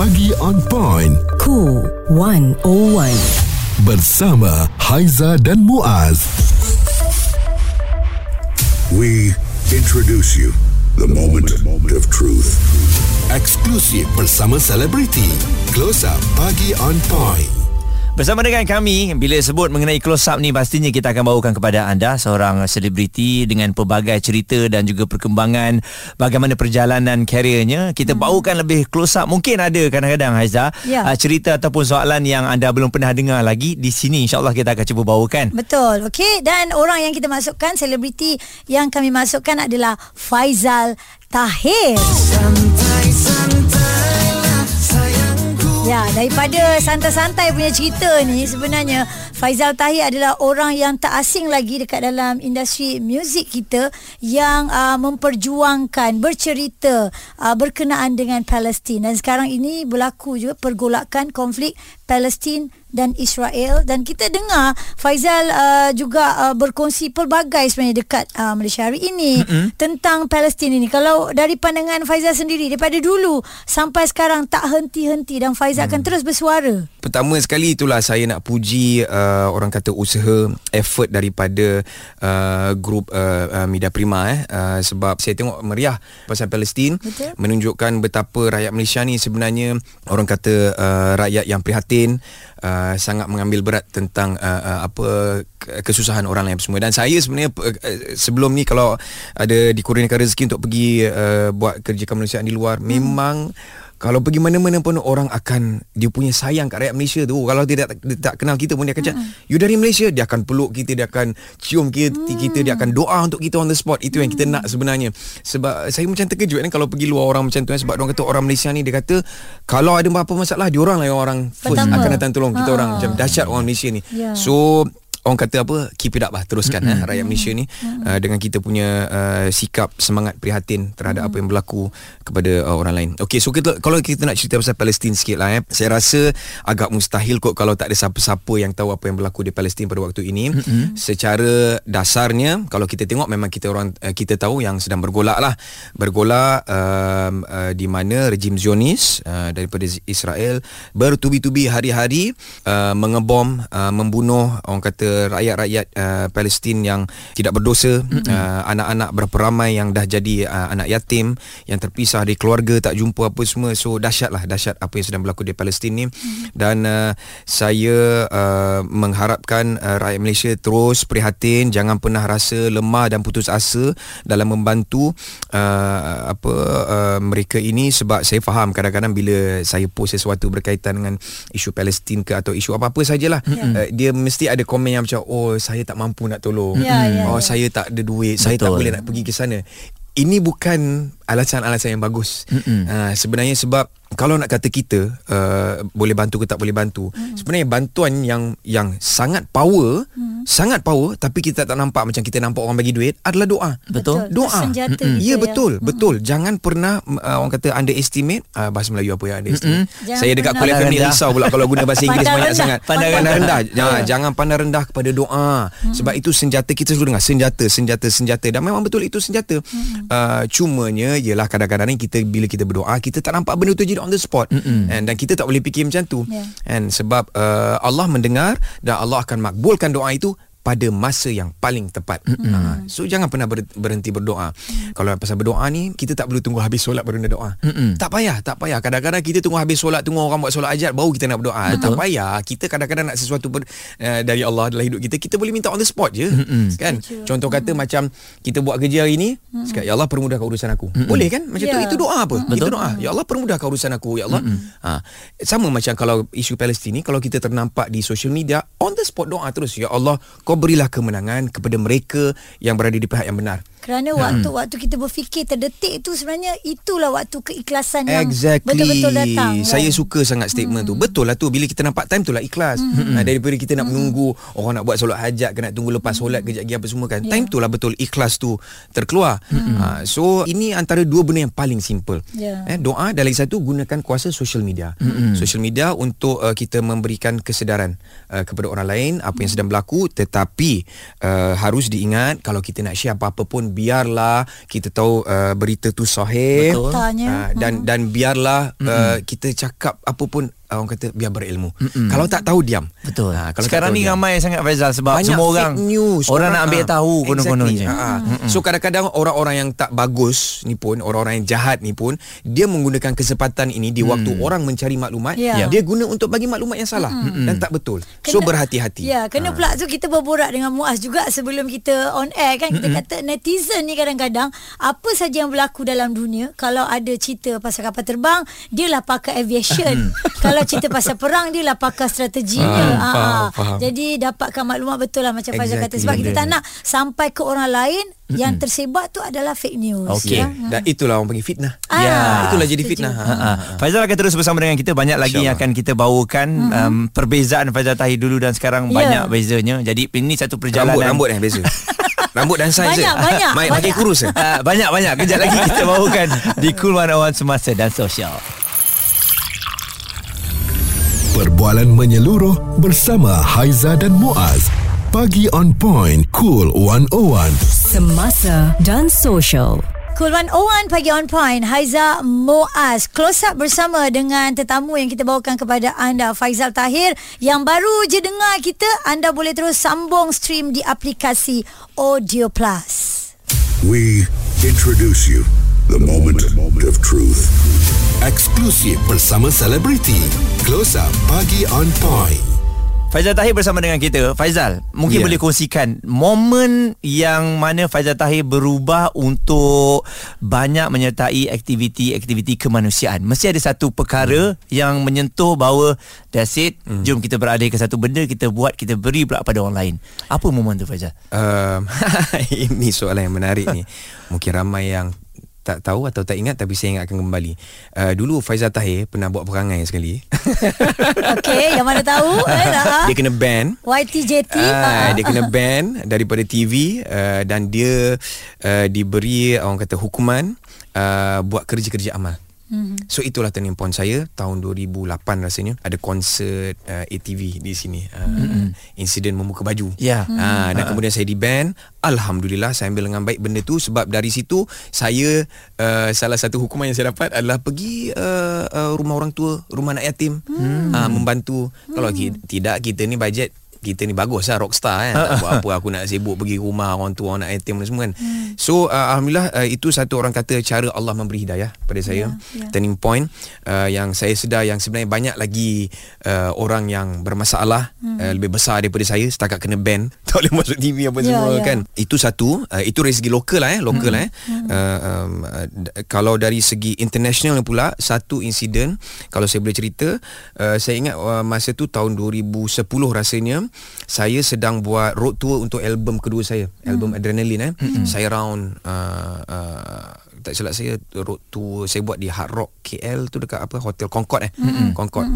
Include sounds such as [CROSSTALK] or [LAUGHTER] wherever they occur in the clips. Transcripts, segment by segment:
Pagi on point. Cool 101. Bersama Haiza dan Muaz. We introduce you the moment of truth. Eksklusif bersama selebriti. Close Up Pagi on point. Bersama dengan kami Bila sebut mengenai close up ni Pastinya kita akan bawakan kepada anda Seorang selebriti Dengan pelbagai cerita Dan juga perkembangan Bagaimana perjalanan karirnya Kita hmm. bawakan lebih close up Mungkin ada kadang-kadang Haiza Ya. uh, Cerita ataupun soalan Yang anda belum pernah dengar lagi Di sini InsyaAllah kita akan cuba bawakan Betul. Okey dan orang yang kita masukkan selebriti yang kami masukkan adalah Faizal Tahir. Ya, daripada santai-santai punya cerita ni sebenarnya Faizal Tahir adalah orang yang tak asing lagi dekat dalam industri muzik kita yang uh, memperjuangkan, bercerita uh, berkenaan dengan Palestin. Dan sekarang ini berlaku juga pergolakan konflik Palestin dan Israel dan kita dengar Faizal uh, juga uh, berkongsi pelbagai sebenarnya dekat uh, Malaysia hari ini mm-hmm. tentang Palestin ini. Kalau dari pandangan Faizal sendiri daripada dulu sampai sekarang tak henti-henti dan Faizal mm. akan terus bersuara. Pertama sekali itulah saya nak puji uh, orang kata usaha effort daripada uh, grup uh, uh, Media Prima eh uh, sebab saya tengok meriah pasal Palestin Betul. menunjukkan betapa rakyat Malaysia ni sebenarnya orang kata uh, rakyat yang prihatin uh, sangat mengambil berat tentang uh, uh, apa ke- kesusahan orang lain semua dan saya sebenarnya uh, sebelum ni kalau ada dikurniakan rezeki untuk pergi uh, buat kerja kemanusiaan di luar hmm. memang kalau pergi mana-mana pun orang akan dia punya sayang kat rakyat Malaysia tu. Kalau dia tak, dia tak kenal kita pun dia akan cakap you dari Malaysia? Dia akan peluk kita dia akan cium kita, kita dia akan doa untuk kita on the spot. Itu yang kita nak sebenarnya. Sebab saya macam terkejut kan kalau pergi luar orang macam tu kan sebab orang kata orang Malaysia ni dia kata kalau ada apa-apa masalah dia orang lah yang orang first Pertama. akan datang tolong kita Ha. orang. Macam dahsyat orang Malaysia ni. Ya. so orang kata apa? Keep it up lah teruskan mm-hmm. eh, rakyat Malaysia ni. Uh, dengan kita punya uh, sikap semangat prihatin terhadap mm-hmm. apa yang berlaku kepada uh, orang lain. Okey so kita kalau kita nak cerita pasal Palestin sikit lah eh saya rasa agak mustahil kot kalau tak ada siapa-siapa yang tahu apa yang berlaku di Palestin pada waktu ini. Mm-hmm. secara dasarnya kalau kita tengok memang kita orang uh, kita tahu yang sedang bergolak lah. Bergolak um, uh, di mana rejim Zionis uh, daripada Israel bertubi-tubi hari-hari uh, mengebom uh, membunuh orang kata rakyat-rakyat uh, Palestin yang tidak berdosa mm-hmm. uh, anak-anak berapa ramai yang dah jadi uh, anak yatim yang terpisah dari keluarga tak jumpa apa semua so dahsyat lah dahsyat apa yang sedang berlaku di Palestin ni mm-hmm. dan uh, saya uh, mengharapkan uh, rakyat Malaysia terus prihatin jangan pernah rasa lemah dan putus asa dalam membantu uh, apa uh, mereka ini sebab saya faham kadang-kadang bila saya post sesuatu berkaitan dengan isu Palestin ke atau isu apa-apa sajalah Ya. uh, dia mesti ada komen yang macam oh saya tak mampu nak tolong Ya, ya, oh ya. saya tak ada duit saya tak Betul. boleh nak pergi ke sana ini bukan alasan-alasan yang bagus uh, sebenarnya sebab kalau nak kata kita uh, boleh bantu ke tak boleh bantu mm. sebenarnya bantuan yang yang sangat power mm. sangat power tapi kita tak nampak macam kita nampak orang bagi duit adalah doa. Betul. doa. Itu senjata Mm-mm. kita ya. ya. betul betul. Jangan pernah uh, orang kata underestimate uh, bahasa Melayu apa ya underestimate. Jangan saya dekat kuliah family Pandang risau pula kalau guna bahasa Inggeris banyak rendah. sangat. Pandang pandang rendah. rendah. Jangan jangan pandang rendah kepada doa. Sebab itu senjata kita selalu dengar senjata senjata senjata. Dan memang betul itu senjata. Uh, cumanya ialah kadang-kadang ni kita bila kita berdoa kita tak nampak benda tu jadi on the spot. And dan kita tak boleh fikir macam tu. Ya. and sebab uh, Allah mendengar dan Allah akan makbulkan doa itu pada masa yang paling tepat. Mm-hmm. Ha, so jangan pernah ber, berhenti berdoa. Mm. Kalau pasal berdoa ni kita tak perlu tunggu habis solat baru nak doa. Mm-hmm. Tak payah, tak payah. Kadang-kadang kita tunggu habis solat tunggu orang buat solat ajat baru kita nak berdoa. Betul. Tak payah. Kita kadang-kadang nak sesuatu ber, uh, dari Allah dalam hidup kita, kita boleh minta on the spot je. Mm-hmm. Kan? Setuju. Contoh kata mm-hmm. macam kita buat kerja hari ni, mm-hmm. cakap ya Allah permudahkan urusan aku. Mm-hmm. Boleh kan? Macam Ya. tu itu doa apa? Betul. Itu doa. Ya Allah permudahkan urusan aku. Ya Allah. Mm-hmm. Ha, sama macam kalau isu Palestin ni kalau kita ternampak di social media on the spot doa terus ya Allah kau berilah kemenangan kepada mereka yang berada di pihak yang benar. Kerana waktu-waktu kita berfikir terdetik tu sebenarnya itulah waktu keikhlasan yang Exactly. betul-betul datang. kan? Saya suka sangat statement hmm. tu. Betul lah tu. Bila kita nampak time tu lah ikhlas. Hmm. Ha, daripada kita nak menunggu orang nak buat solat hajat ke nak tunggu lepas solat kejap lagi apa semua kan. Ya. Time tu lah betul ikhlas tu terkeluar. Hmm. Ha, so ini antara dua benda yang paling simple. Ya. Eh, doa dan lagi satu gunakan kuasa social media. Hmm. Social media untuk uh, kita memberikan kesedaran uh, kepada orang lain apa yang sedang berlaku tetapi Tapi uh, harus diingat kalau kita nak share apa-apa pun biarlah kita tahu uh, berita tu sahih. Betul. Uh, dan dan biarlah uh, kita cakap apa pun orang kata biar berilmu. Kalau tak tahu diam. Betul. Ah, kalau Sekarang ni diam. ramai sangat Faizal sebab Banyak semua fake orang news orang nak ambil ah, tahu konon-kononnya. exactly. Ah, ah. So kadang-kadang orang-orang yang tak bagus ni pun orang-orang yang jahat ni pun dia menggunakan kesempatan ini di waktu orang mencari maklumat Ya. dia guna untuk bagi maklumat yang salah dan tak betul. So berhati-hati. Ya, kena pula tu kita berborak dengan Muaz juga sebelum kita on air kan kita kata netizen ni kadang-kadang apa saja yang berlaku dalam dunia kalau ada cerita pasal kapal terbang dia lah pakar aviation. kalau cerita pasal perang dia lah pakar strateginya. Ah, faham, ah. faham. Jadi dapatkan maklumat betul lah macam Faizal kata Exactly. sebab kita tak nak sampai ke orang lain yang tersebar tu adalah fake news. Okey. ya. Dan itulah orang panggil fitnah. Ah, Ya. Itulah jadi setuju. fitnah. Ha. Ha, ha. Faizal akan terus bersama dengan kita Banyak lagi yang akan kita bawakan um, Perbezaan Faizal Tahir dulu Dan sekarang Ya. banyak bezanya Jadi ini satu perjalanan Rambut rambut eh beza. [LAUGHS] rambut dan saiz Banyak, je. banyak, banyak. makin kurus eh. Ah, Banyak-banyak Kejap lagi kita bawakan Di Cool 101 Semasa dan Sosial Perbualan menyeluruh bersama Haiza dan Muaz. Pagi on point, cool 101. Semasa dan Social. Cool 101 pagi on point Haiza Moaz Close up bersama dengan tetamu yang kita bawakan kepada anda Faizal Tahir Yang baru je dengar kita Anda boleh terus sambung stream di aplikasi Audio Plus We introduce you the moment of truth. Eksklusif bersama selebriti. Close up pagi on point. Faizal Tahir bersama dengan kita Faizal Mungkin Ya. boleh kongsikan Momen yang mana Faizal Tahir berubah Untuk Banyak menyertai aktiviti-aktiviti kemanusiaan Mesti ada satu perkara Yang menyentuh bahawa That's it Hmm. Jom kita berada ke satu benda Kita buat Kita beri pula pada orang lain Apa momen tu Faizal? Um, [LAUGHS] ini soalan yang menarik ni. [LAUGHS] Mungkin ramai yang tak tahu atau tak ingat tapi saya ingatkan kembali. Uh, dulu Faizal Tahir pernah buat perangai sekali. [LAUGHS] Okay yang mana tahu eh, dah. dia kena ban. YTJT Ah, ah. dia kena ban daripada TV uh, dan dia uh, diberi orang kata hukuman uh, buat kerja-kerja amal. Mm-hmm. So itulah turning point saya tahun 2008 rasanya ada konsert uh, ATV di sini. Uh, mm-hmm. Insiden membuka baju. Ya. Ah, dan kemudian saya di ban. Alhamdulillah saya ambil dengan baik benda tu sebab dari situ saya uh, salah satu hukuman yang saya dapat adalah pergi uh, uh, rumah orang tua, rumah anak yatim, hmm. uh, membantu. Kalau ki- tidak kita ni bajet kita ni bagus lah rockstar kan. Tak [LAUGHS] buat apa aku nak sibuk pergi rumah orang tua anak yatim dan semua kan. So uh, alhamdulillah uh, itu satu orang kata cara Allah memberi hidayah pada saya. Ya, ya. turning point uh, yang saya sedar yang sebenarnya banyak lagi uh, orang yang bermasalah uh, lebih besar daripada saya setakat kena ban. [LAUGHS] Tak boleh masuk TV apa Ya, semua ya. kan. Itu satu uh, itu segi lokal lah eh lokal eh. Uh, um, uh, d- kalau dari segi international pula satu insiden kalau saya boleh cerita uh, saya ingat uh, masa tu tahun 2010 rasanya saya sedang buat road tour untuk album kedua saya album Adrenaline eh. Saya round uh, uh, tak silap saya road tour saya buat di Hard Rock KL tu dekat apa Hotel Concord eh. Concord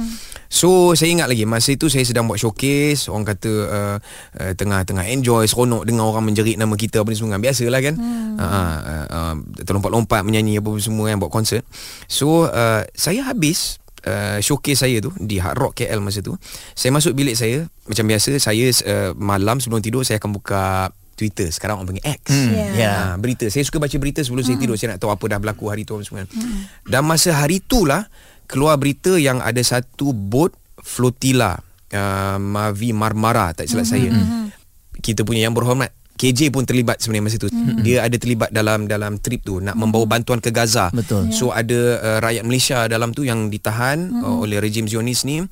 so saya ingat lagi masa itu saya sedang buat showcase orang kata uh, uh, tengah-tengah enjoy seronok dengar orang menjerit nama kita apa ni semua kan. Biasalah kan. Uh, uh, uh, terlompat-lompat menyanyi apa semua kan buat konsert. So uh, saya habis Uh, showcase saya tu di Hard Rock KL masa tu saya masuk bilik saya macam biasa saya uh, malam sebelum tidur saya akan buka Twitter sekarang orang panggil X Hmm, Ya. ya. Ha, berita. Saya suka baca berita sebelum saya tidur. Saya nak tahu apa dah berlaku hari tu apa semua. Hmm. Dan masa hari tu lah keluar berita yang ada satu bot flotilla uh, Mavi Marmara tak silap saya. Kita punya yang berhormat KJ pun terlibat sebenarnya masa tu. Dia ada terlibat dalam dalam trip tu nak membawa bantuan ke Gaza. Betul. So ada uh, rakyat Malaysia dalam tu yang ditahan uh, oleh rejim Zionis ni.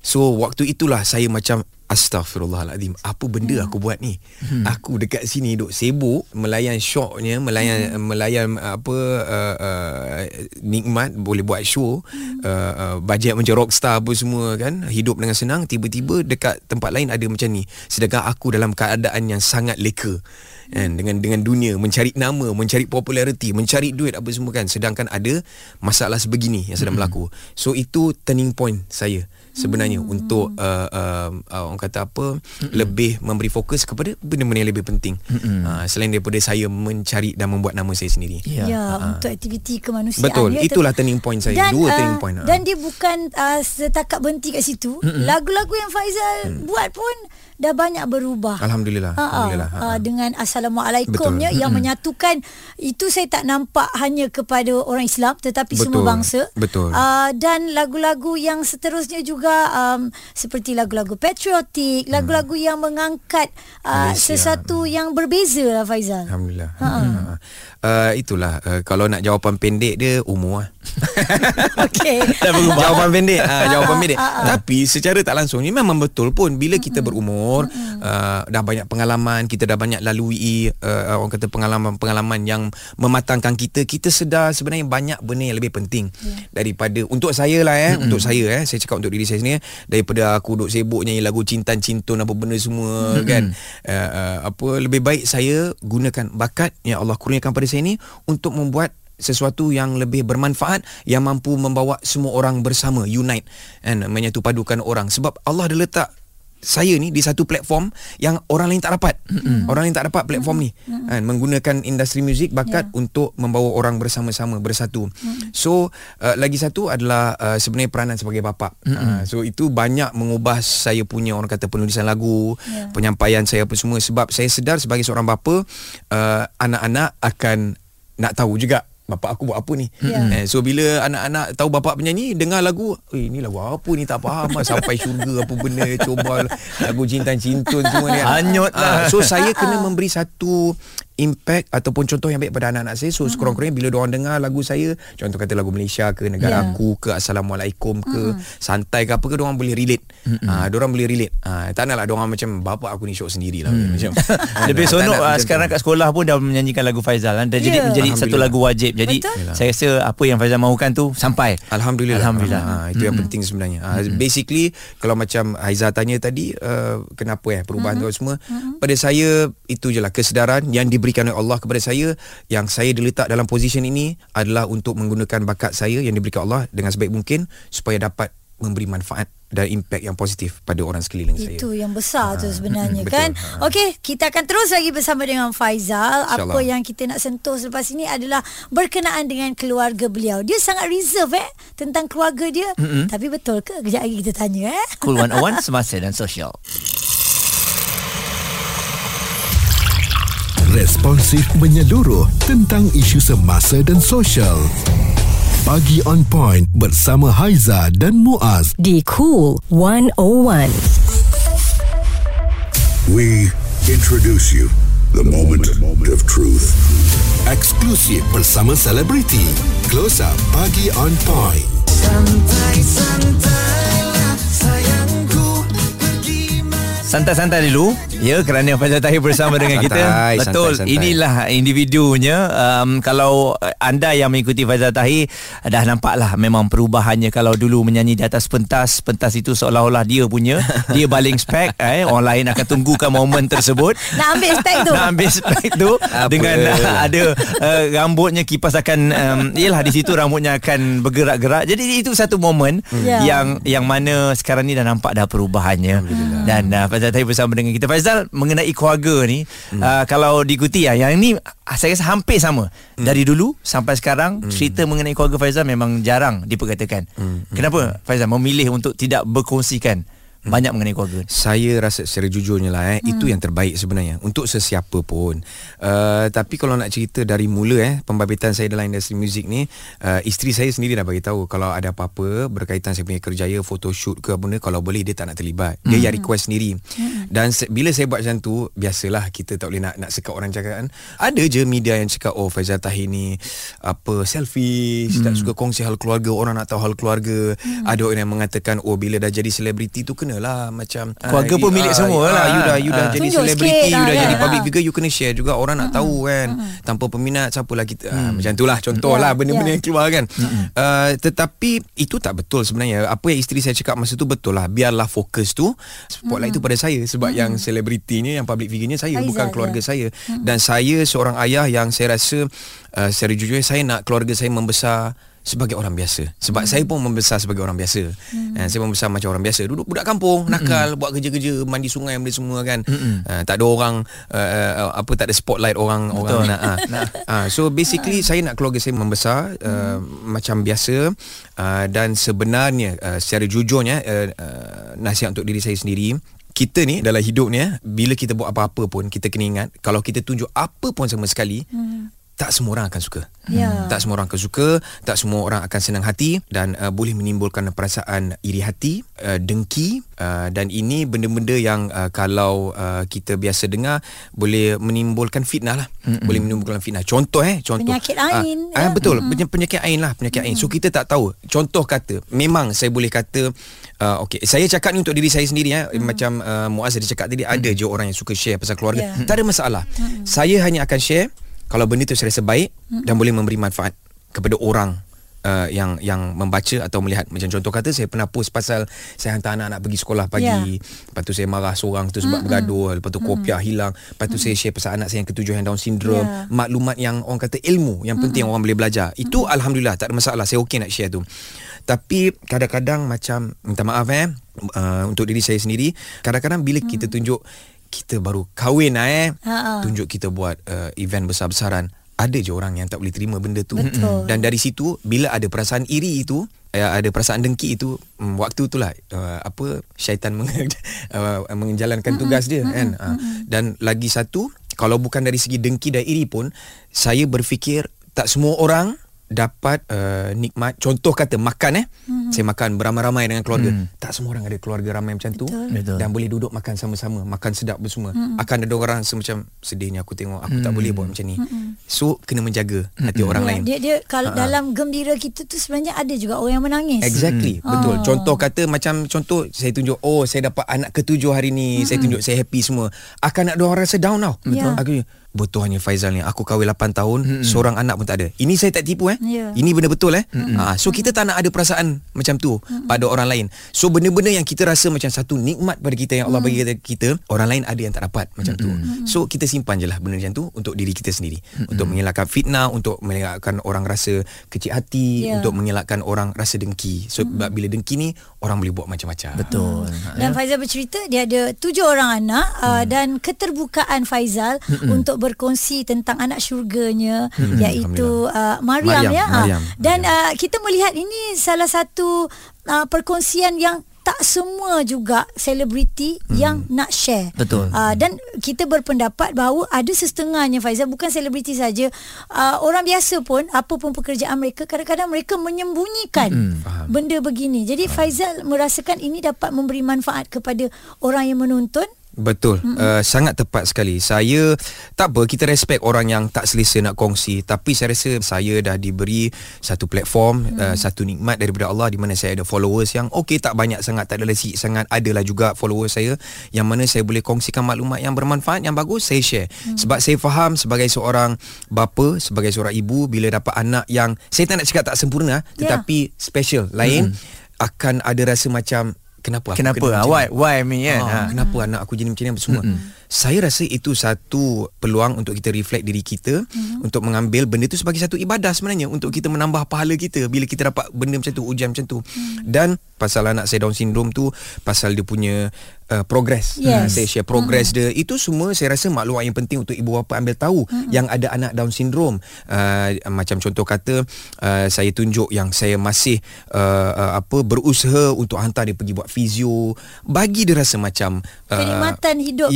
So waktu itulah saya macam Astaghfirullahaladzim Apa benda aku buat ni? Aku dekat sini duk sibuk Melayan syoknya Melayan melayan apa uh, uh, Nikmat Boleh buat show uh, uh, Bajet macam rockstar apa semua kan Hidup dengan senang Tiba-tiba dekat tempat lain ada macam ni. Sedangkan aku dalam keadaan yang sangat leka. Kan dengan dengan dunia mencari nama mencari populariti mencari duit apa semua kan. Sedangkan ada masalah sebegini yang sedang berlaku. So itu turning point saya sebenarnya hmm. untuk uh, uh, uh, orang kata apa hmm. lebih memberi fokus kepada benda-benda yang lebih penting hmm. uh, selain daripada saya mencari dan membuat nama saya sendiri Ya. Ya, untuk aktiviti kemanusiaan. Betul. ya. Itulah turning point saya. Dan, Dua ah, turning point, ah. Dan dia bukan uh, setakat berhenti kat situ. Lagu-lagu yang Faizal buat pun dah banyak berubah. Alhamdulillah. Ha, ha, Alhamdulillah. Ha, ha, ha. dengan assalamualaikumnya Betul. yang menyatukan itu saya tak nampak hanya kepada orang Islam tetapi semua Betul. bangsa. Betul. Uh, dan lagu-lagu yang seterusnya juga um, seperti lagu-lagu patriotik, lagu-lagu yang mengangkat uh, Malaysia. sesuatu yang berbeza lah Faizal. Alhamdulillah. Ha. Uh, itulah uh, kalau nak jawapan pendek dia umur lah. [LAUGHS] Okey. [LAUGHS] jawapan pendek. Ah jawapan pendek. Tapi secara tak langsung ni memang betul pun. Bila kita berumur uh, dah banyak pengalaman kita dah banyak lalui uh, orang kata pengalaman-pengalaman yang mematangkan kita kita sedar sebenarnya banyak benda yang lebih penting. Daripada untuk saya lah eh. Untuk saya eh. Saya cakap untuk diri saya sendiri eh, daripada aku duk sibuk nyanyi lagu cinta cintun apa benda semua kan. Uh, uh, apa lebih baik saya gunakan bakat yang Allah kurniakan pada saya ni untuk membuat sesuatu yang lebih bermanfaat yang mampu membawa semua orang bersama unite and menyatu padukan orang sebab Allah dah letak saya ni di satu platform yang orang lain tak dapat. Mm-hmm. Orang lain tak dapat platform mm-hmm. ni. Kan menggunakan industri muzik bakat yeah. untuk membawa orang bersama-sama bersatu. Mm-hmm. So uh, lagi satu adalah uh, sebenarnya peranan sebagai bapa. Mm-hmm. Uh, so itu banyak mengubah saya punya orang kata penulisan lagu, yeah. penyampaian saya apa semua sebab saya sedar sebagai seorang bapa uh, anak-anak akan nak tahu juga bapak aku buat apa ni. Ya. Eh, so bila anak-anak tahu bapak penyanyi dengar lagu, eh ni lagu apa ni tak faham lah. sampai syurga apa benda coba lagu cinta cintun semua ni. Hanyut lah. Ah, so saya kena memberi satu impact ataupun contoh yang baik pada anak-anak saya. So sekurang-kurangnya bila diorang dengar lagu saya, contoh kata lagu Malaysia ke negara Ya. aku ke assalamualaikum ke santai ke apa ke diorang boleh relate. Ah diorang boleh relate. Ah tak naklah diorang macam bapak aku ni syok sendirilah macam. [LAUGHS] ah, Lebih nak uh, sekarang kat sekolah pun dah menyanyikan lagu Faizal kan. Dah jadi Ya. menjadi satu lagu wajib. Jadi Betul. saya rasa apa yang Faizal mahukan tu sampai. Alhamdulillah. Alhamdulillah. Ha, itu yang penting sebenarnya. Ha, basically kalau macam Haiza tanya tadi uh, kenapa eh perubahan tu semua pada saya itu je lah kesedaran yang diberikan oleh Allah kepada saya yang saya diletak dalam position ini adalah untuk menggunakan bakat saya yang diberikan Allah dengan sebaik mungkin supaya dapat memberi manfaat dan impact yang positif pada orang sekeliling saya. Itu yang besar tu Ha, sebenarnya [LAUGHS] betul. kan. Ha. Okey, kita akan terus lagi bersama dengan Faizal. Apa yang kita nak sentuh selepas ini adalah berkenaan dengan keluarga beliau. Dia sangat reserve eh tentang keluarga dia. Mm-hmm. Tapi betul ke? Kejap lagi kita tanya eh. Cool [LAUGHS] 101 Semasa dan Sosial. Responsif menyeluruh tentang isu semasa dan sosial. Pagi on point bersama Haiza dan Muaz. di Cool 101. We introduce you the moment of truth. Eksklusif bersama selebriti. Close up pagi on point. Santai-santai dulu. Ya kerana Faizal Tahir bersama dengan kita. Santai, Betul. santai, santai. Inilah individunya. Um, Kalau uh, anda yang mengikuti Faizal Tahir Dah nampak lah Memang perubahannya. Kalau dulu menyanyi di atas pentas Pentas itu seolah-olah dia punya. Dia baling spek [LAUGHS] eh, Orang lain akan tunggukan momen tersebut. Nak ambil spek tu. Nak ambil spek tu Apa? Dengan uh, ada uh, Rambutnya kipas akan um, Yelah di situ rambutnya akan bergerak-gerak. Jadi itu satu momen Ya. Yang yang mana sekarang ni dah nampak dah perubahannya. Dan uh, Faizal Tahir bersama dengan kita Faizal mengenai keluarga ni hmm. uh, Kalau diikuti ya, Yang ni saya rasa hampir sama hmm. Dari dulu sampai sekarang hmm. Cerita mengenai keluarga Faizal memang jarang diperkatakan hmm. Kenapa Faizal memilih untuk tidak berkongsikan Banyak mengenai keluarga Saya rasa secara jujurnya lah eh hmm. itu yang terbaik sebenarnya untuk sesiapa pun. Uh, tapi kalau nak cerita dari mula eh pembabitan saya dalam industri muzik ni uh, isteri saya sendiri dah bagi tahu kalau ada apa-apa berkaitan saya punya kerjaya photoshoot ke apa benda kalau boleh dia tak nak terlibat. Dia yang request sendiri. Dan se- bila saya buat macam tu biasalah kita tak boleh nak nak sekat orang cakap kan. Ada je media yang cakap oh Faizal Tahir ni apa selfish, tak suka kongsi hal keluarga, orang nak tahu hal keluarga. Ada orang yang mengatakan oh bila dah jadi selebriti tu kenalah macam Keluarga ah, pun milik ah, semua ah, lah. You dah you dah Ah. jadi selebriti, you lah dah kan. jadi public Ah. figure, you kena share juga orang nak tahu kan. Tanpa peminat siapalah kita. Ah, macam itulah contoh Ya, lah benda-benda ya. yang keluar kan. Uh, tetapi itu tak betul sebenarnya. Apa yang isteri saya cakap masa tu betul lah. Biarlah fokus tu spotlight tu pada saya sebab yang selebritinya, yang public figurenya saya Faizal, bukan keluarga ya. saya. Dan saya seorang ayah yang saya rasa uh, secara jujur saya nak keluarga saya membesar sebagai orang biasa sebab hmm. saya pun membesar sebagai orang biasa hmm. uh, saya membesar macam orang biasa duduk budak kampung nakal buat kerja-kerja mandi sungai benda semua kan hmm. uh, tak ada orang uh, uh, apa tak ada spotlight orang orang nak [LAUGHS] uh. uh, so basically saya nak keluarga saya membesar uh, macam biasa uh, dan sebenarnya uh, secara jujurnya uh, uh, nasihat untuk diri saya sendiri kita ni dalam hidup ni bila kita buat apa-apa pun kita kena ingat kalau kita tunjuk apa pun sama sekali hmm. Tak semua orang akan suka. Ya. Tak semua orang akan suka, tak semua orang akan senang hati dan uh, boleh menimbulkan perasaan iri hati, uh, dengki uh, dan ini benda-benda yang uh, kalau uh, kita biasa dengar boleh menimbulkan fitnah lah. Mm-mm. Boleh menimbulkan fitnah. Contoh eh, contoh. Penyakit ain, Ah, ya. ah, betul, mm penyakit ain lah, penyakit ain. So kita tak tahu. Contoh kata, memang saya boleh kata uh, okey, saya cakap ni untuk diri saya sendiri eh, macam uh, Muaz ada cakap tadi ada je orang yang suka share pasal keluarga. Ya. Tak ada masalah. Saya hanya akan share kalau benda tu saya rasa baik dan boleh memberi manfaat kepada orang uh, yang yang membaca atau melihat. Macam contoh kata saya pernah post pasal saya hantar anak-anak pergi sekolah pagi. Ya. lepas tu saya marah seorang tu sebab bergaduh. Lepas tu kopiah hilang. Lepas tu saya share pasal anak saya yang ketujuh yang down syndrome. Ya. maklumat yang orang kata ilmu yang penting orang boleh belajar. Itu alhamdulillah tak ada masalah. Saya okey nak share tu. Tapi kadang-kadang macam minta maaf eh uh, untuk diri saya sendiri. Kadang-kadang bila kita tunjuk kita baru kahwin lah eh. Ha-ha. tunjuk kita buat uh, event besar-besaran ada je orang yang tak boleh terima benda tu. Betul. dan dari situ bila ada perasaan iri itu uh, ada perasaan dengki itu um, waktu itulah uh, apa syaitan menge, [LAUGHS] uh, menjalankan tugas dia kan? Uh, dan lagi satu kalau bukan dari segi dengki dan iri pun saya berfikir tak semua orang dapat uh, nikmat contoh kata makan eh mm-hmm. saya makan beramai-ramai dengan keluarga mm. tak semua orang ada keluarga ramai macam tu Betul. dan boleh duduk makan sama-sama makan sedap bersama mm-hmm. akan ada orang rasa macam sedihnya aku tengok aku mm. tak boleh buat macam ni mm-hmm. so kena menjaga hati orang Ya, lain Dia dia kalau dalam gembira kita tu sebenarnya ada juga orang yang menangis. Exactly, hmm. betul. Ah. Contoh kata macam contoh saya tunjuk oh saya dapat anak ketujuh hari ni, hmm. saya tunjuk saya happy semua. Akan ada orang rasa down tau. Betul. Aku betul hanya Faizal ni. Aku kahwin 8 tahun, hmm. seorang anak pun tak ada. Ini saya tak tipu eh. Ya. Ini benda betul eh. Hmm. Ha, so kita tak nak ada perasaan macam tu hmm. pada orang lain. So benda-benda yang kita rasa macam satu nikmat pada kita yang Allah bagi kita, kita, orang lain ada yang tak dapat macam tu. So kita simpan je lah benda macam tu untuk diri kita sendiri. Untuk mengelakkan fitnah, untuk mengelakkan orang rasa kecil hati, Ya. untuk mengelakkan orang rasa dengki. So hmm. bila dengki ni orang boleh buat macam-macam. Betul. Dan Faizal bercerita dia ada tujuh orang anak hmm. uh, dan keterbukaan Faizal hmm. untuk berkongsi tentang anak syurganya hmm. iaitu uh, Mariam, Mariam, ya. Ah. Mariam, Dan uh, kita melihat ini salah satu uh, perkongsian yang tak semua juga selebriti hmm. yang nak share. Betul. Uh, dan kita berpendapat bahawa ada sesetengahnya Faizal bukan selebriti saja uh, orang biasa pun apa pun pekerjaan mereka kadang-kadang mereka menyembunyikan Hmm, faham. benda begini. Jadi Faizal merasakan ini dapat memberi manfaat kepada orang yang menonton. Betul mm-hmm. uh, Sangat tepat sekali Saya Tak apa Kita respect orang yang Tak selesa nak kongsi Tapi saya rasa Saya dah diberi Satu platform mm. uh, Satu nikmat daripada Allah Di mana saya ada followers Yang okey tak banyak sangat Tak adalah sikit sangat Adalah juga followers saya Yang mana saya boleh kongsikan maklumat Yang bermanfaat Yang bagus Saya share mm. Sebab saya faham Sebagai seorang Bapa Sebagai seorang ibu Bila dapat anak yang Saya tak nak cakap tak sempurna Ya. Tetapi Special Lain mm. Akan ada rasa macam Kenapa aku Kenapa? Why? Why me kan? Ah, Ha. Kenapa anak aku jadi macam ni apa semua mm-hmm. Saya rasa itu satu peluang Untuk kita reflect diri kita mm-hmm. Untuk mengambil benda tu sebagai satu ibadah sebenarnya Untuk kita menambah pahala kita Bila kita dapat benda macam tu Ujian macam tu mm-hmm. Dan pasal anak saya Down syndrome tu Pasal dia punya uh, progress Yes. Ah, Saya share progress mm-hmm. dia Itu semua saya rasa maklumat yang penting Untuk ibu bapa ambil tahu mm-hmm. Yang ada anak Down syndrome uh, Macam contoh kata uh, Saya tunjuk yang saya masih uh, uh, apa Berusaha untuk hantar dia pergi buat fizio Bagi dia rasa macam uh, Kenikmatan hidup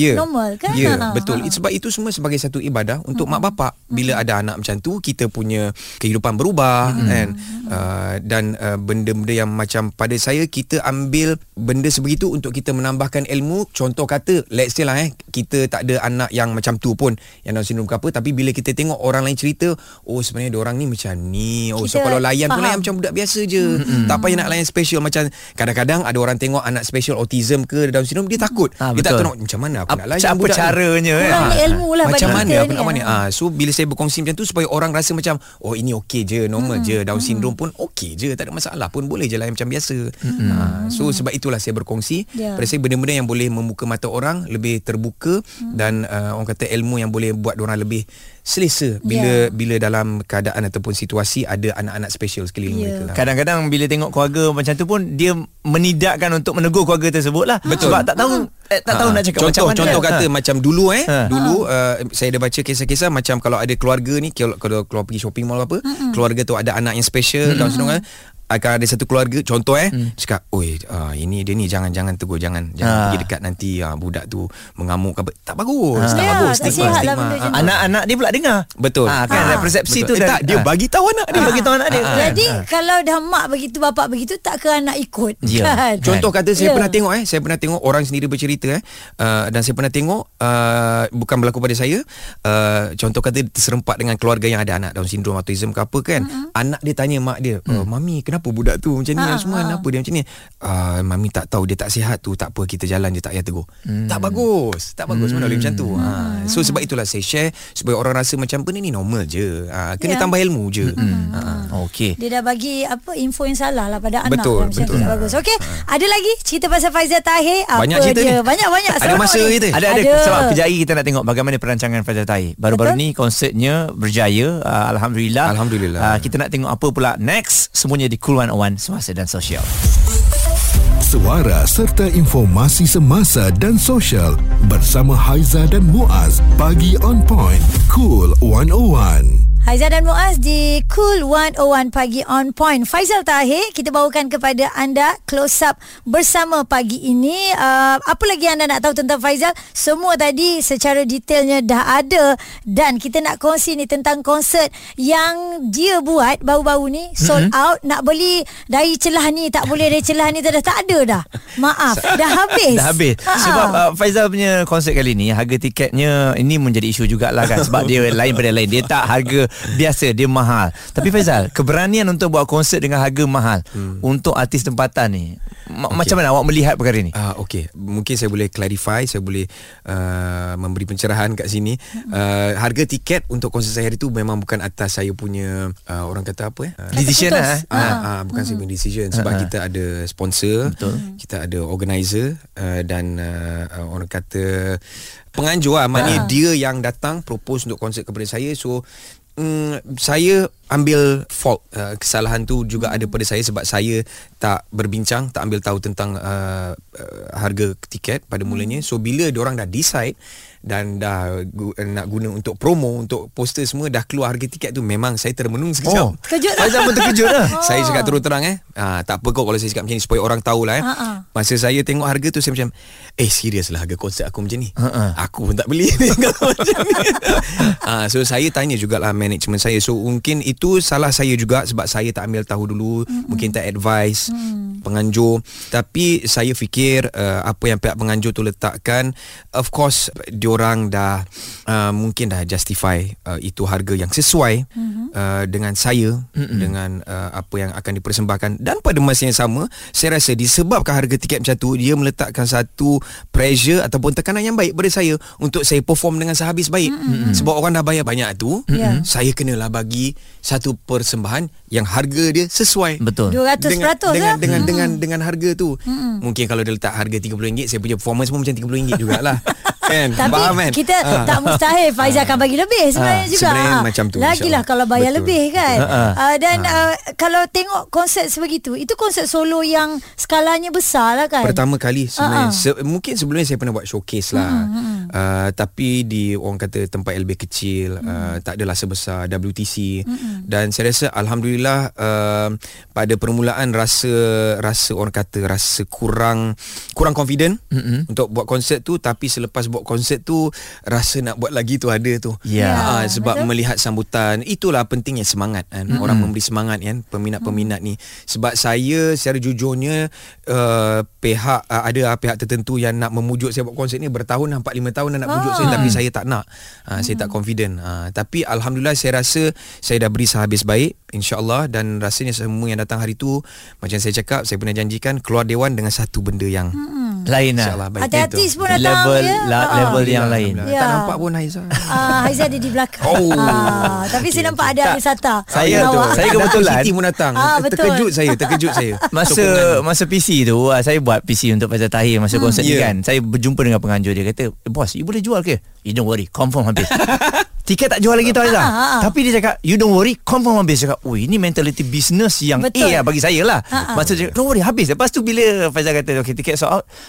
normal, kan? Ya, Ha, betul. ha. Sebab itu semua sebagai satu ibadah untuk mak bapak. Bila ada anak macam tu, kita punya kehidupan berubah kan. Uh, dan uh, benda-benda yang macam pada saya kita ambil benda sebegitu untuk kita menambahkan ilmu. Contoh kata, let's say lah eh, kita tak ada anak yang macam tu pun yang Down syndrome ke apa, tapi bila kita tengok orang lain cerita, oh sebenarnya orang ni macam ni. Oh so Kita kalau layan pun faham. layan macam budak biasa je. Tak payah nak layan special macam kadang-kadang ada orang tengok anak special autism ke Down syndrome dia takut. Ah, dia tak tahu macam mana aku nak layan apa budak ni. caranya kan? Kurang Ah, ilmu lah Macam mana aku nak mana ah. So bila saya berkongsi macam tu Supaya orang rasa macam Oh ini okey je Normal je Down syndrome pun okey je Tak ada masalah pun Boleh je lah macam biasa ah, So sebab itulah saya berkongsi Ya. Pada saya benda-benda yang boleh Membuka mata orang Lebih terbuka Dan uh, orang kata ilmu yang boleh Buat orang lebih selesa Bila Ya. bila dalam keadaan Ataupun situasi Ada anak-anak special sekeliling Ya. mereka lah. Kadang-kadang bila tengok keluarga macam tu pun dia menidakkan untuk menegur keluarga tersebut lah. Betul. Sebab tak tahu eh, tak tahu Ha, nak cakap contoh, macam mana. Contoh kata Ha. macam dulu eh Ha. Dulu uh, saya ada baca kisah-kisah Macam kalau ada keluarga ni Kalau, kalau keluar pergi shopping mall apa Keluarga tu ada anak yang special Down syndrome kan akan ada satu keluarga contoh eh hmm. cakap oi uh, ini dia ni jangan jangan tegur jangan jangan Ah. pergi dekat nanti uh, budak tu mengamuk ke apa tak bagus Ah. tak Ya, bagus tak sihat lah macam tu. Anak-anak dia pula dengar. Betul. Ah, kan Ah. persepsi Betul. tu eh, dah- tak dia ah. bagi tahu anak dia Dia bagi tahu anak dia. Ah. Jadi kalau dah mak begitu bapak begitu tak ke anak ikut Ya. kan. Contoh kata saya Ya. pernah tengok eh saya pernah tengok orang sendiri bercerita eh uh, dan saya pernah tengok uh, bukan berlaku pada saya uh, contoh kata terserempak dengan keluarga yang ada anak Down syndrome autism ke apa kan uh-huh. anak dia tanya mak dia oh, mami kenapa budak tu macam ni Ha, semua ha. kenapa dia macam ni uh, mami tak tahu dia tak sihat tu tak apa kita jalan je tak payah tegur tak bagus tak bagus mana boleh macam tu ha. so sebab itulah saya share supaya orang rasa macam benda ni normal je ha. kena Ya. tambah ilmu je ha. Okey. Dia dah bagi apa info yang salah lah pada anak Betul, lah, macam tu betul. tak bagus. Okey, ada lagi cerita pasal Faizal Tahir apa Banyak cerita dia? ni. Banyak-banyak. Ada Seronok masa ni. kita? Ada ada Ada. sebab kejap lagi kita nak tengok bagaimana perancangan Faizal Tahir. Baru-baru Betul. ni konsertnya berjaya uh, alhamdulillah. Alhamdulillah. Uh, kita nak tengok apa pula next semuanya di Cool 101 Semasa dan Sosial. Suara serta informasi semasa dan sosial bersama Haiza dan Muaz. Pagi on point. Cool 101. Haiza dan Muaz di Cool 101 Pagi On Point. Faizal Tahir, kita bawakan kepada anda close up bersama pagi ini. Uh, apa lagi anda nak tahu tentang Faizal? Semua tadi secara detailnya dah ada dan kita nak kongsi ni tentang konsert yang dia buat baru-baru ni sold mm-hmm. out. Nak beli dari celah ni tak boleh dari celah ni dah tak ada dah. Maaf, [LAUGHS] dah habis. Dah habis Ha-ha. Sebab uh, Faizal punya konsert kali ni Harga tiketnya Ini menjadi isu jugalah kan Sebab dia lain pada lain Dia tak harga biasa Dia mahal Tapi Faizal [LAUGHS] Keberanian untuk buat konsert Dengan harga mahal hmm. Untuk artis tempatan ni ma- Macam mana awak melihat perkara ni? Ah okey, mungkin saya boleh clarify, saya boleh uh, memberi pencerahan kat sini. Uh, harga tiket untuk konsert saya hari tu memang bukan atas saya punya uh, orang kata apa eh? Uh, Decision lah eh? Ah, ah, bukan saya punya decision sebab ah. kita ada sponsor, Betul. kita ada organizer uh, dan uh, uh, orang kata penganjur lah. Maknanya dia yang datang propose untuk konsert kepada saya. So mm, saya ambil fault uh, kesalahan tu juga ada pada saya sebab saya tak berbincang, tak ambil tahu tentang uh, uh, harga tiket pada mulanya. So bila orang dah decide dan dah gu, nak guna untuk promo untuk poster semua dah keluar harga tiket tu memang saya termenung sekejap. Oh. Terkejut tak? Faizal pun terkejut lah [LAUGHS] Saya cakap terus terang eh ah, Tak apa kau kalau saya cakap macam ni Supaya orang tahulah eh Ha, ha. Masa saya tengok harga tu Saya macam Eh serius lah harga konsert aku macam ni Ha, ha. Aku pun tak beli Kalau [LAUGHS] macam ni ah, So saya tanya jugalah Management saya So mungkin itu salah saya juga Sebab saya tak ambil tahu dulu mm-hmm. Mungkin tak advice mm. Penganjur Tapi saya fikir uh, Apa yang pihak penganjur tu letakkan Of course Diorang dah uh, Mungkin dah justify uh, Itu harga yang sesuai mm-hmm. uh, Dengan saya mm-hmm. Dengan uh, apa yang akan dipersembahkan Dan pada masa yang sama Saya rasa disebabkan harga tiket macam tu Dia meletakkan satu pressure Ataupun tekanan yang baik pada saya Untuk saya perform dengan sehabis baik mm-hmm. Sebab orang dah bayar banyak tu Ya. Saya kenalah bagi Satu persembahan Yang harga dia sesuai Betul 200% dengan, lah. dengan, dengan, dengan, dengan harga tu mm Mungkin kalau dia letak harga RM30 Saya punya performance pun macam RM30 jugalah [LAUGHS] kan? Tapi Faham kan? kita Ah. tak mustahil Faizal akan bagi lebih sebenarnya Ah, juga. sebenarnya Ah. macam tu, Lagilah kalau bayar Betul, lebih kan. Ah, ah. Ah, dan ah, kalau tengok konsert sebegitu, itu konsert solo yang skalanya besar lah kan. Pertama kali sebenarnya Ah, ah. Se- Mungkin sebelumnya saya pernah buat showcase lah uh, Tapi di orang kata tempat yang lebih kecil uh, Tak adalah sebesar WTC Dan saya rasa Alhamdulillah uh, Pada permulaan rasa Rasa orang kata Rasa kurang Kurang confident Untuk buat konsert tu Tapi selepas buat konsert tu Rasa nak buat lagi tu ada tu. Ya. Ah, Sebab betul. melihat sambutan Itulah pentingnya semangat kan. Orang memberi semangat kan Peminat-peminat ni. Sebab saya secara jujurnya uh, Pihak uh, Ada uh, pihak tertentu yang nak memujuk saya buat konsert ni Bertahun 4-5 tahun dah nak pujuk saya Tapi saya tak nak. Uh, Saya tak confident. Uh, Tapi Alhamdulillah saya rasa Saya dah beri sehabis baik InsyaAllah. Dan rasanya semua yang datang hari tu Macam saya cakap Saya pernah janjikan Keluar Dewan dengan satu benda yang Lain lah InsyaAllah baik Hati-hati Itu. sebelum datang Level ya. la, Ah. Level yang lain. Ya. Tak nampak pun Haizah Ah, Haizah ada di belakang. Oh. Ah, tapi saya nampak ada Arif Sata. Saya tu, saya kebetulan- Siti pun datang Ah, betul. Terkejut saya Terkejut saya [LAUGHS] Masa Sokongan. masa PC tu ah, Saya buat PC untuk Faizal Tahir Masa hmm, konsert ni Ya. kan Saya berjumpa dengan penganjur Dia kata Bos you boleh jual ke You don't worry Confirm habis [LAUGHS] Tiket tak jual lagi tau Aizah Ah, ah, ah. Tapi dia cakap You don't worry Confirm habis Cakap Oh ini mentality business Yang Betul. A lah bagi saya lah Ah, ah. Cakap Don't worry habis Lepas tu bila Faizal kata Okay tiket sold out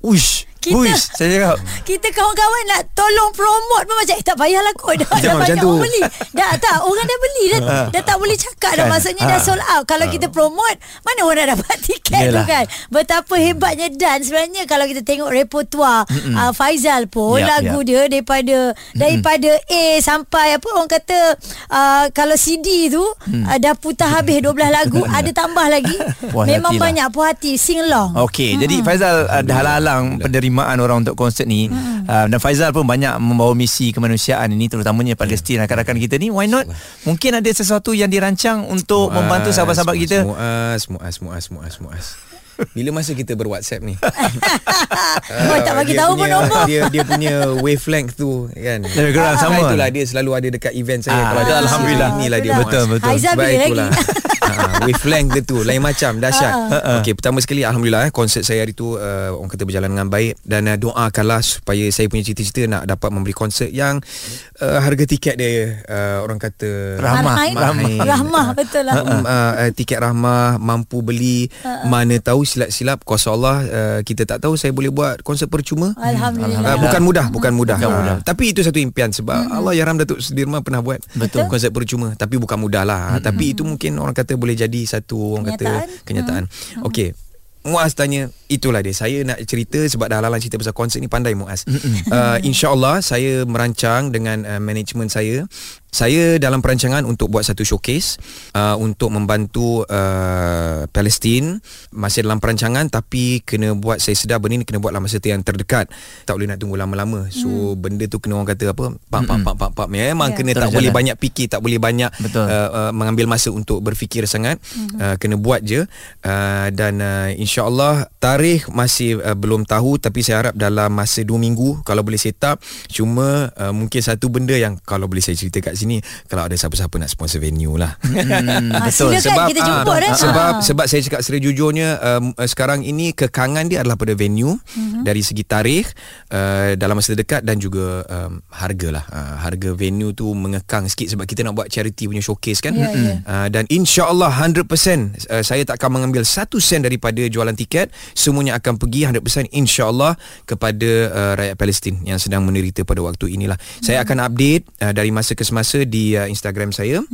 Uish Kita- Uish Saya cakap [LAUGHS] Kita kawan-kawan nak tolong promote pun macam eh tak payahlah kot dah, dah banyak macam tu. orang beli. Dah tak orang dah beli dah, dah tak boleh cakap dah Kan? maksudnya Ha. dah sold out. Kalau kita promote mana orang dapat [LAUGHS] tiket Yelah. tu kan. Betapa hebatnya dan sebenarnya kalau kita tengok repertoire uh, Faizal pun Yap, lagu dia daripada daripada A sampai apa orang kata uh, kalau CD tu Mm. uh, dah putar habis 12 lagu [LAUGHS] ada tambah lagi. Puas Memang lah. banyak puas hati sing along. Okey, jadi Faizal uh, dah halang penerimaan orang untuk konsert ni. Uh, dan Faizal pun banyak membawa misi kemanusiaan ini terutamanya Palestin rakan-rakan kita ni. Why not? Mungkin ada sesuatu yang dirancang untuk membantu sahabat-sahabat kita. Muas, muas, muas, muas, muas. Bila masa kita berWhatsApp ni? [LAUGHS] Oh, tak bagi dia tahu pun punya, nombor. Dia dia punya wavelength tu kan. Lebih kurang Ah, sama. Itulah dia selalu ada dekat event saya Ah, kalau ada Alhamdulillah. Inilah dia. Betul, betul. Sebab bila lagi? itulah. Ha, wavelength dia tu lain macam dahsyat. Okey, pertama sekali alhamdulillah eh konsert saya hari tu uh, orang kata berjalan dengan baik dan uh, doakanlah supaya saya punya cita-cita nak dapat memberi konsert yang uh, harga tiket dia uh, orang kata Rahmah. Rahmah. Rahmah betul lah. uh, uh, tiket rahmah mampu beli mana tahu silap-silap kuasa Allah uh, kita tak tahu saya boleh buat konsert percuma Alhamdulillah. Uh, bukan mudah bukan mudah, Bukan Ah, mudah. tapi itu satu impian sebab Allah Yaram Datuk Sudirman pernah buat Betul. konsert percuma tapi bukan mudah lah mm tapi itu mungkin orang kata boleh jadi satu orang Kenyataan. kata kenyataan okey Muaz tanya Itulah dia Saya nak cerita Sebab dah lalang cerita pasal konsert ni Pandai Muaz. Uh, InsyaAllah Saya merancang Dengan uh, management saya Saya dalam perancangan Untuk buat satu showcase uh, Untuk membantu uh, Palestin. Masih dalam perancangan Tapi Kena buat Saya sedar benda ni Kena buat dalam masa yang terdekat. Tak boleh nak tunggu lama-lama. So benda tu kena orang kata apa? Pak pak pak pak pak. Memang Ya. kena Terus tak boleh jalan. banyak fikir Tak boleh banyak Betul. uh, uh, mengambil masa untuk berfikir sangat. Mm-hmm. uh, kena buat je. Uh, dan uh, insyaallah tarikh masih uh, belum tahu. Tapi saya harap dalam masa 2 minggu kalau boleh set up cuma uh, mungkin satu benda yang kalau boleh saya cerita kat sini kalau ada siapa-siapa nak sponsor venue lah Hmm, [LAUGHS] Ah, betul. silakan kita jemput eh. sebab Ah. sebab saya cakap secara jujurnya um, uh, sekarang ini kekangan dia adalah pada venue mm-hmm. dari segi tarikh uh, dalam masa dekat dan juga um, harga lah uh, harga venue tu mengekang sikit sebab kita nak buat charity punya showcase kan Ya, ya. uh, dan insyaallah 100% uh, saya tak akan mengambil satu sen daripada jualan tiket semuanya akan pergi 100% insyaallah kepada uh, rakyat Palestin yang sedang menderita pada waktu inilah saya akan update uh, dari masa ke semasa di uh, Instagram saya.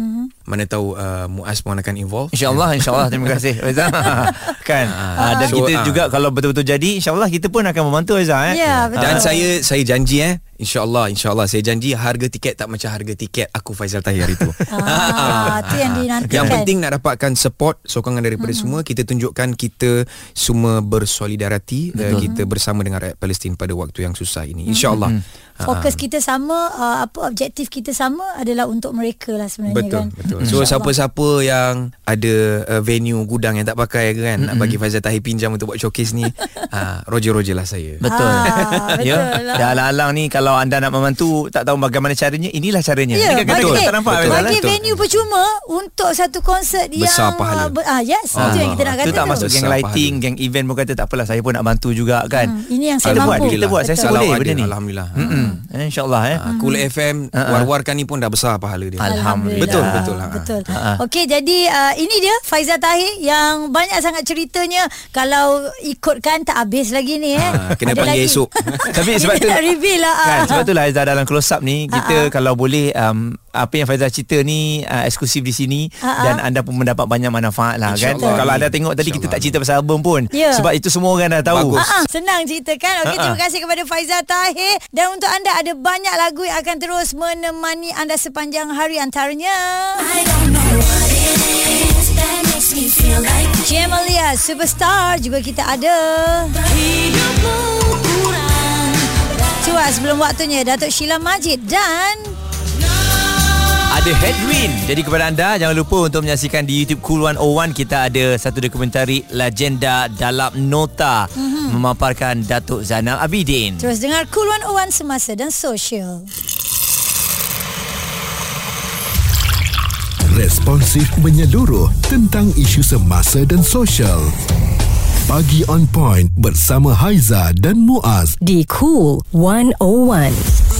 Mana tahu uh, Muaz pun akan involve. InsyaAllah [LAUGHS] InsyaAllah. Terima kasih Faizal [LAUGHS] Kan? Ah, Dan So, kita ah. juga Kalau betul-betul jadi InsyaAllah kita pun akan membantu Faizal eh? Ya, betul. Dan saya saya janji eh? InsyaAllah InsyaAllah. Saya janji harga tiket Tak macam harga tiket Aku Faizal Tahir hari tu [LAUGHS] Ah, tu yang dinantikan. Yang penting nak dapatkan support Sokongan daripada semua Kita tunjukkan kita Semua bersolidariti uh, Kita bersama dengan rakyat Palestin Pada waktu yang susah ini. InsyaAllah. Ah, Fokus kita sama, uh, apa objektif kita sama adalah untuk mereka lah sebenarnya Betul kan. betul. So siapa-siapa yang ada uh, venue gudang yang tak pakai kan nak bagi Faizal Tahir pinjam untuk buat showcase ni [LAUGHS] ah roger-roger lah saya. Betul. Ah, [LAUGHS] betul ya. lah. Dah alang-alang ni kalau anda nak membantu tak tahu bagaimana caranya, inilah caranya. Ya, Ini kan bagi, kata kita nampak Betul. Bagi? Betul. venue percuma untuk satu konsert Besar yang pahala. uh, ber, ah yes, itu yang kita nak kata Itu tak tu. masuk geng Besar lighting, geng event pun kata tak apalah saya pun nak bantu juga kan. Hmm, ini yang saya kita buat, mampu. kita buat. Saya boleh benda ni. Alhamdulillah. Mm-mm. InsyaAllah eh. Ah, Cool FM war-warkan ni pun dah besar pahala dia. Alhamdulillah. Betul betul lah. Betul. Ha. Okey, jadi uh, ini dia Faizal Tahir yang banyak sangat ceritanya kalau ikutkan tak habis lagi ni eh. Ah, kena Ada panggil lagi. esok. [LAUGHS] Tapi sebab tu reveal lah. kan, ah. sebab tu lah Aizah dalam close up ni kita kalau boleh um, apa yang Faizal cerita ni uh, eksklusif di sini Ha-ha. dan anda pun mendapat banyak manfaat lah kan. InsyaAllah. Kalau anda tengok tadi kita tak cerita pasal album pun Ya. sebab itu semua orang dah tahu. Bagus. Ah, senang cerita kan Okey Ah, ah. terima kasih kepada Faizal Tahir Dan untuk anda ada banyak lagu yang akan terus menemani anda sepanjang hari antaranya Jemalia Superstar juga kita ada Tua sebelum waktunya Datuk Sheila Majid dan Ada headwind Jadi kepada anda Jangan lupa untuk menyaksikan Di YouTube Cool 101 Kita ada satu dokumentari Legenda dalam Nota mm-hmm. Memaparkan Datuk Zainal Abidin Terus dengar Cool 101 Semasa dan Sosial Responsif menyeluruh tentang isu semasa dan sosial. Pagi on point bersama Haiza dan Muaz. Di Cool 101.